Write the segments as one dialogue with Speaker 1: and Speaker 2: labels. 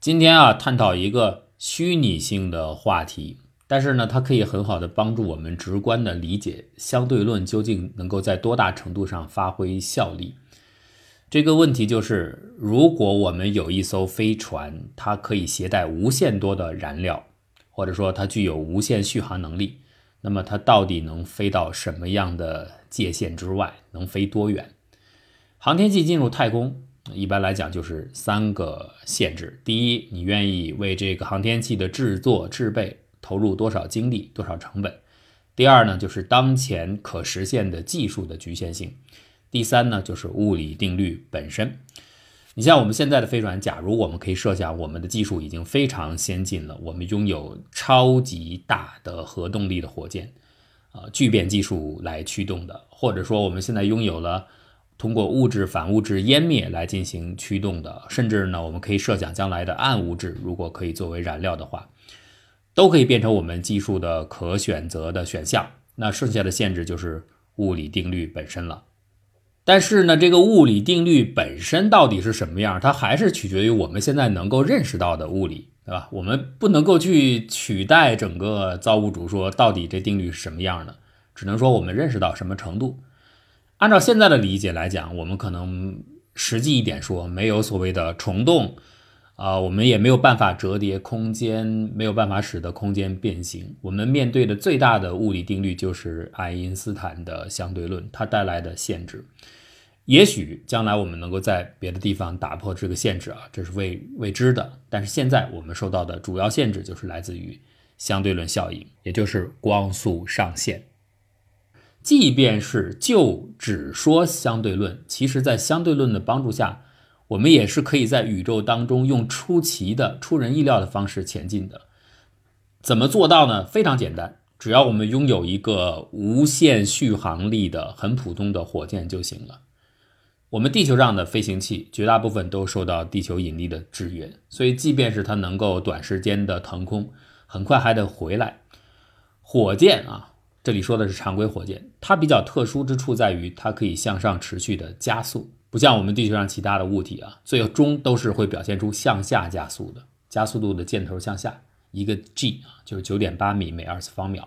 Speaker 1: 今天啊，探讨一个虚拟性的话题，但是呢，它可以很好的帮助我们直观的理解相对论究竟能够在多大程度上发挥效力。这个问题就是，如果我们有一艘飞船，它可以携带无限多的燃料，或者说它具有无限续航能力，那么它到底能飞到什么样的界限之外？能飞多远？航天器进入太空。一般来讲就是三个限制：第一，你愿意为这个航天器的制作制备投入多少精力、多少成本；第二呢，就是当前可实现的技术的局限性；第三呢，就是物理定律本身。你像我们现在的飞船，假如我们可以设想，我们的技术已经非常先进了，我们拥有超级大的核动力的火箭，啊，聚变技术来驱动的，或者说我们现在拥有了。通过物质反物质湮灭来进行驱动的，甚至呢，我们可以设想将来的暗物质，如果可以作为燃料的话，都可以变成我们技术的可选择的选项。那剩下的限制就是物理定律本身了。但是呢，这个物理定律本身到底是什么样，它还是取决于我们现在能够认识到的物理，对吧？我们不能够去取代整个造物主说到底这定律是什么样的，只能说我们认识到什么程度。按照现在的理解来讲，我们可能实际一点说，没有所谓的虫洞，啊，我们也没有办法折叠空间，没有办法使得空间变形。我们面对的最大的物理定律就是爱因斯坦的相对论，它带来的限制。也许将来我们能够在别的地方打破这个限制啊，这是未未知的。但是现在我们受到的主要限制就是来自于相对论效应，也就是光速上限。即便是就只说相对论，其实，在相对论的帮助下，我们也是可以在宇宙当中用出奇的、出人意料的方式前进的。怎么做到呢？非常简单，只要我们拥有一个无限续航力的很普通的火箭就行了。我们地球上的飞行器绝大部分都受到地球引力的制约，所以即便是它能够短时间的腾空，很快还得回来。火箭啊。这里说的是常规火箭，它比较特殊之处在于它可以向上持续的加速，不像我们地球上其他的物体啊，最终都是会表现出向下加速的，加速度的箭头向下，一个 g 啊，就是九点八米每二次方秒。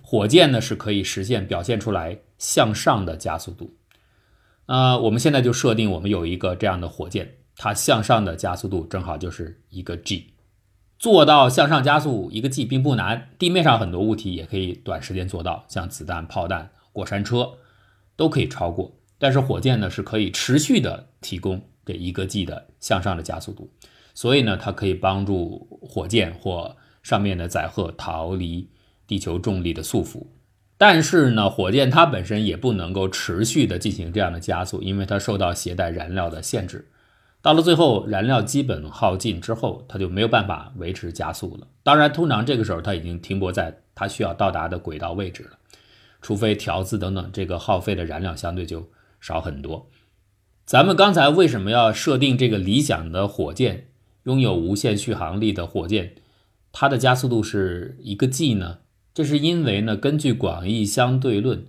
Speaker 1: 火箭呢是可以实现表现出来向上的加速度。呃，我们现在就设定我们有一个这样的火箭，它向上的加速度正好就是一个 g。做到向上加速一个 g 并不难，地面上很多物体也可以短时间做到，像子弹、炮弹、过山车都可以超过。但是火箭呢是可以持续的提供这一个 g 的向上的加速度，所以呢它可以帮助火箭或上面的载荷逃离地球重力的束缚。但是呢，火箭它本身也不能够持续的进行这样的加速，因为它受到携带燃料的限制。到了最后，燃料基本耗尽之后，它就没有办法维持加速了。当然，通常这个时候它已经停泊在它需要到达的轨道位置了，除非调姿等等，这个耗费的燃料相对就少很多。咱们刚才为什么要设定这个理想的火箭，拥有无限续航力的火箭，它的加速度是一个 g 呢？这是因为呢，根据广义相对论。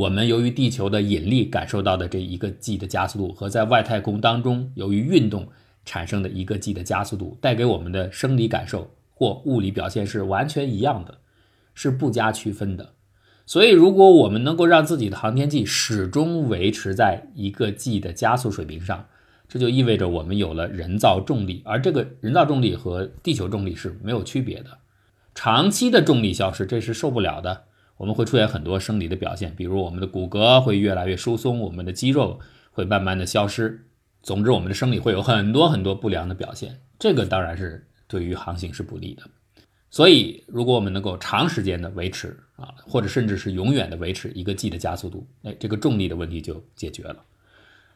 Speaker 1: 我们由于地球的引力感受到的这一个 g 的加速度，和在外太空当中由于运动产生的一个 g 的加速度，带给我们的生理感受或物理表现是完全一样的，是不加区分的。所以，如果我们能够让自己的航天器始终维持在一个 g 的加速水平上，这就意味着我们有了人造重力，而这个人造重力和地球重力是没有区别的。长期的重力消失，这是受不了的。我们会出现很多生理的表现，比如我们的骨骼会越来越疏松，我们的肌肉会慢慢的消失。总之，我们的生理会有很多很多不良的表现。这个当然是对于航行是不利的。所以，如果我们能够长时间的维持啊，或者甚至是永远的维持一个 g 的加速度，哎，这个重力的问题就解决了。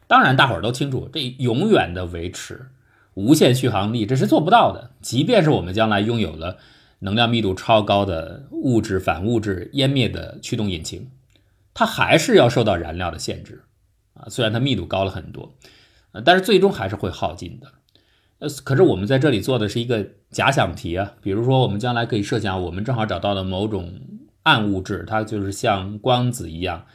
Speaker 1: 当然，大伙儿都清楚，这永远的维持无限续航力这是做不到的。即便是我们将来拥有了。能量密度超高的物质反物质湮灭的驱动引擎，它还是要受到燃料的限制啊。虽然它密度高了很多，呃，但是最终还是会耗尽的。呃，可是我们在这里做的是一个假想题啊。比如说，我们将来可以设想，我们正好找到了某种暗物质，它就是像光子一样，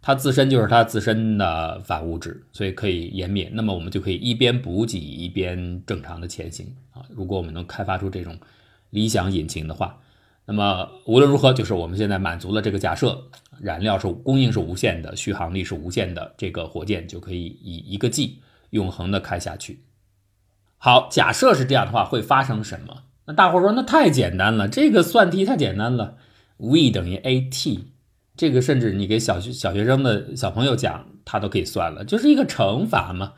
Speaker 1: 它自身就是它自身的反物质，所以可以湮灭。那么我们就可以一边补给一边正常的前行啊。如果我们能开发出这种理想引擎的话，那么无论如何，就是我们现在满足了这个假设，燃料是供应是无限的，续航力是无限的，这个火箭就可以以一个 G 永恒的开下去。好，假设是这样的话，会发生什么？那大伙说，那太简单了，这个算题太简单了，v 等于 at。这个甚至你给小学小学生的小朋友讲，他都可以算了，就是一个乘法嘛。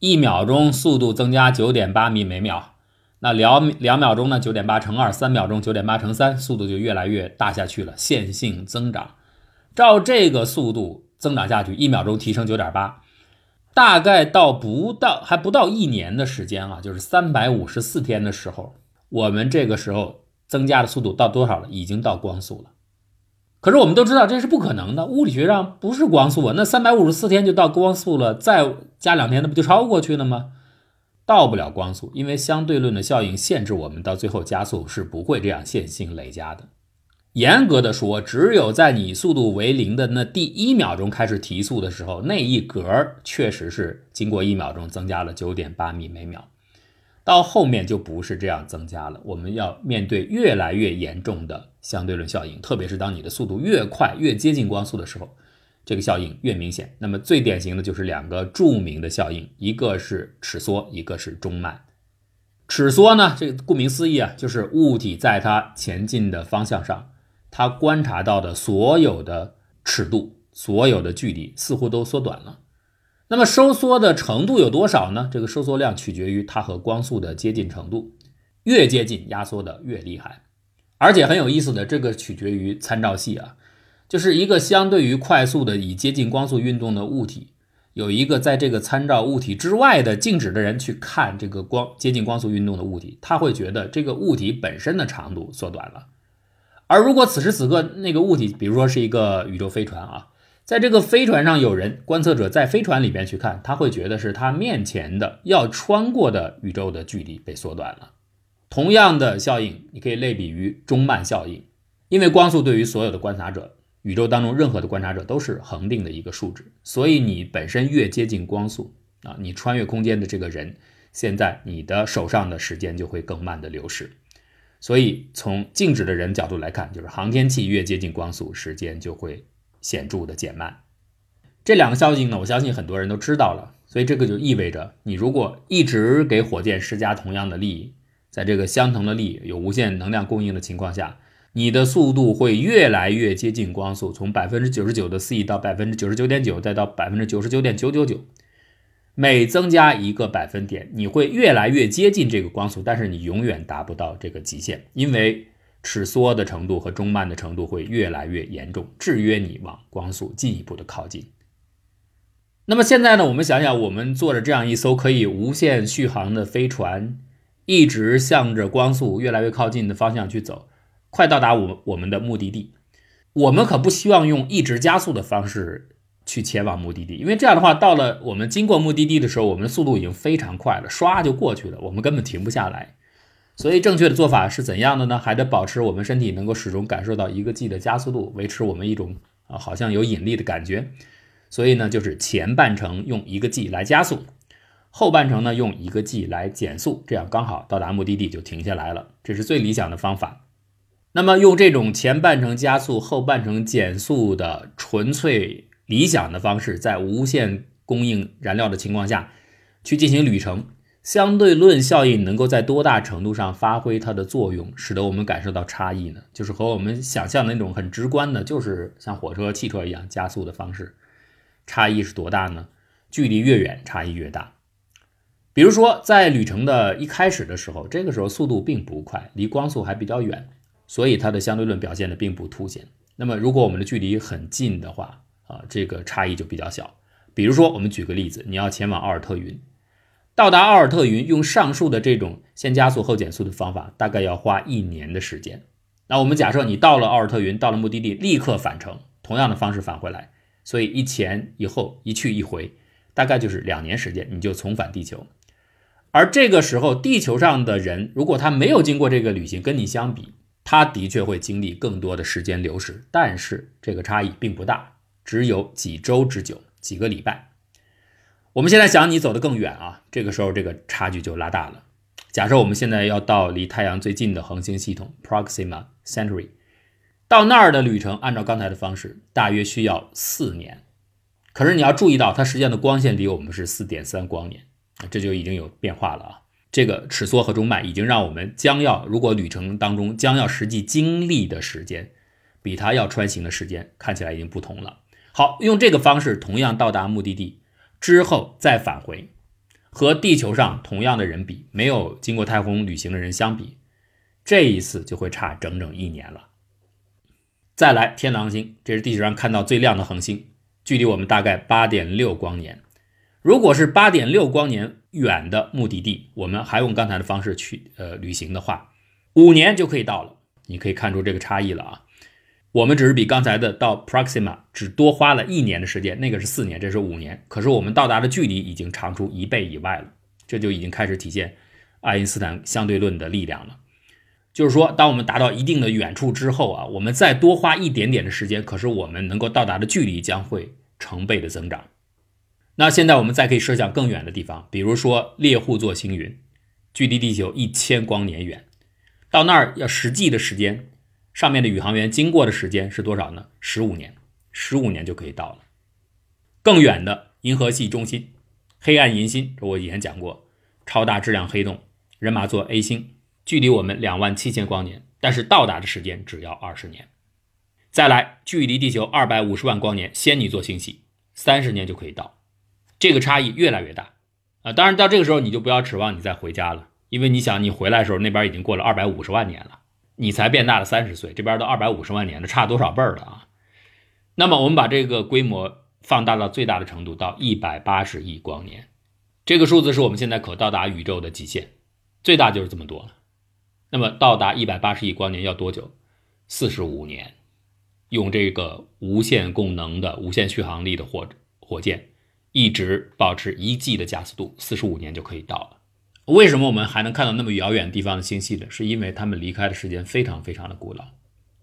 Speaker 1: 一秒钟速度增加九点八米每秒，那两两秒钟呢？九点八乘二，三秒钟九点八乘三，速度就越来越大下去了，线性增长。照这个速度增长下去，一秒钟提升九点八，大概到不到还不到一年的时间啊，就是三百五十四天的时候，我们这个时候增加的速度到多少了？已经到光速了。可是我们都知道这是不可能的，物理学上不是光速啊。那三百五十四天就到光速了，再加两天，那不就超过去了吗？到不了光速，因为相对论的效应限制我们到最后加速是不会这样线性累加的。严格的说，只有在你速度为零的那第一秒钟开始提速的时候，那一格确实是经过一秒钟增加了九点八米每秒。到后面就不是这样增加了，我们要面对越来越严重的相对论效应，特别是当你的速度越快、越接近光速的时候，这个效应越明显。那么最典型的就是两个著名的效应，一个是尺缩，一个是中慢。尺缩呢，这个顾名思义啊，就是物体在它前进的方向上，它观察到的所有的尺度、所有的距离似乎都缩短了。那么收缩的程度有多少呢？这个收缩量取决于它和光速的接近程度，越接近压缩的越厉害。而且很有意思的，这个取决于参照系啊，就是一个相对于快速的以接近光速运动的物体，有一个在这个参照物体之外的静止的人去看这个光接近光速运动的物体，他会觉得这个物体本身的长度缩短了。而如果此时此刻那个物体，比如说是一个宇宙飞船啊。在这个飞船上有人，观测者在飞船里边去看，他会觉得是他面前的要穿过的宇宙的距离被缩短了。同样的效应，你可以类比于中慢效应，因为光速对于所有的观察者，宇宙当中任何的观察者都是恒定的一个数值，所以你本身越接近光速啊，你穿越空间的这个人，现在你的手上的时间就会更慢的流逝。所以从静止的人角度来看，就是航天器越接近光速，时间就会。显著的减慢，这两个消息呢，我相信很多人都知道了。所以这个就意味着，你如果一直给火箭施加同样的力，在这个相同的力有无限能量供应的情况下，你的速度会越来越接近光速，从百分之九十九的 c 到百分之九十九点九，再到百分之九十九点九九九，每增加一个百分点，你会越来越接近这个光速，但是你永远达不到这个极限，因为。尺缩的程度和中慢的程度会越来越严重，制约你往光速进一步的靠近。那么现在呢？我们想想，我们坐着这样一艘可以无限续航的飞船，一直向着光速越来越靠近的方向去走，快到达我我们的目的地。我们可不希望用一直加速的方式去前往目的地，因为这样的话，到了我们经过目的地的时候，我们的速度已经非常快了，唰就过去了，我们根本停不下来。所以正确的做法是怎样的呢？还得保持我们身体能够始终感受到一个 g 的加速度，维持我们一种啊好像有引力的感觉。所以呢，就是前半程用一个 g 来加速，后半程呢用一个 g 来减速，这样刚好到达目的地就停下来了。这是最理想的方法。那么用这种前半程加速、后半程减速的纯粹理想的方式，在无限供应燃料的情况下去进行旅程。相对论效应能够在多大程度上发挥它的作用，使得我们感受到差异呢？就是和我们想象的那种很直观的，就是像火车、汽车一样加速的方式，差异是多大呢？距离越远，差异越大。比如说，在旅程的一开始的时候，这个时候速度并不快，离光速还比较远，所以它的相对论表现的并不凸显。那么，如果我们的距离很近的话，啊，这个差异就比较小。比如说，我们举个例子，你要前往奥尔特云。到达奥尔特云，用上述的这种先加速后减速的方法，大概要花一年的时间。那我们假设你到了奥尔特云，到了目的地，立刻返程，同样的方式返回来，所以一前一后，一去一回，大概就是两年时间，你就重返地球。而这个时候，地球上的人如果他没有经过这个旅行，跟你相比，它的确会经历更多的时间流逝，但是这个差异并不大只有几周之久，几个礼拜。我们现在想你走得更远啊，这个时候这个差距就拉大了。假设我们现在要到离太阳最近的恒星系统 Proxima Centauri，到那儿的旅程，按照刚才的方式，大约需要四年。可是你要注意到，它实际上的光线离我们是四点三光年，这就已经有变化了啊。这个尺缩和中脉已经让我们将要，如果旅程当中将要实际经历的时间，比它要穿行的时间看起来已经不同了。好，用这个方式同样到达目的地之后再返回，和地球上同样的人比，没有经过太空旅行的人相比，这一次就会差整整一年了。再来，天狼星，这是地球上看到最亮的恒星，距离我们大概八点六光年。如果是八点六光年远的目的地，我们还用刚才的方式去呃旅行的话，五年就可以到了。你可以看出这个差异了啊。我们只是比刚才的到 Proxima 只多花了一年的时间，那个是四年，这是五年。可是我们到达的距离已经长出一倍以外了，这就已经开始体现爱因斯坦相对论的力量了。就是说，当我们达到一定的远处之后啊，我们再多花一点点的时间，可是我们能够到达的距离将会成倍的增长。那现在我们再可以设想更远的地方，比如说猎户座星云，距离地球一千光年远，到那儿要实际的时间，上面的宇航员经过的时间是多少呢？十五年，十五年就可以到了。更远的银河系中心，黑暗银心，这我以前讲过，超大质量黑洞，人马座 A 星，距离我们两万七千光年，但是到达的时间只要二十年。再来，距离地球二百五十万光年，仙女座星系，三十年就可以到。这个差异越来越大啊！当然，到这个时候你就不要指望你再回家了，因为你想，你回来的时候那边已经过了二百五十万年了，你才变大了三十岁，这边都二百五十万年了，差多少辈儿了啊？那么我们把这个规模放大到最大的程度，到一百八十亿光年，这个数字是我们现在可到达宇宙的极限，最大就是这么多了。那么到达一百八十亿光年要多久？四十五年，用这个无限供能的、无限续航力的火火箭。一直保持一 g 的加速度，四十五年就可以到了。为什么我们还能看到那么遥远地方的星系呢？是因为它们离开的时间非常非常的古老。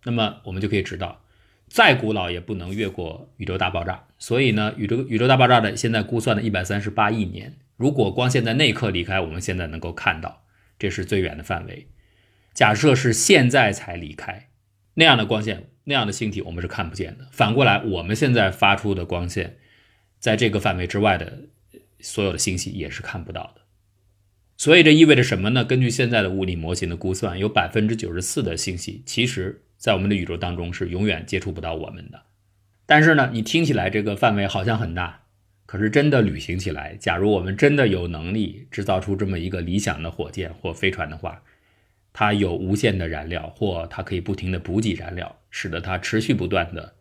Speaker 1: 那么我们就可以知道，再古老也不能越过宇宙大爆炸。所以呢，宇宙宇宙大爆炸的现在估算的一百三十八亿年，如果光线在那一刻离开，我们现在能够看到，这是最远的范围。假设是现在才离开，那样的光线，那样的星体，我们是看不见的。反过来，我们现在发出的光线。在这个范围之外的所有的星系也是看不到的，所以这意味着什么呢？根据现在的物理模型的估算，有百分之九十四的星系，其实在我们的宇宙当中是永远接触不到我们的。但是呢，你听起来这个范围好像很大，可是真的旅行起来，假如我们真的有能力制造出这么一个理想的火箭或飞船的话，它有无限的燃料，或它可以不停的补给燃料，使得它持续不断的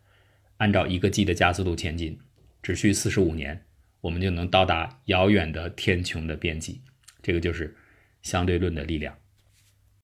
Speaker 1: 按照一个 g 的加速度前进。只需四十五年，我们就能到达遥远的天穹的边际。这个就是相对论的力量。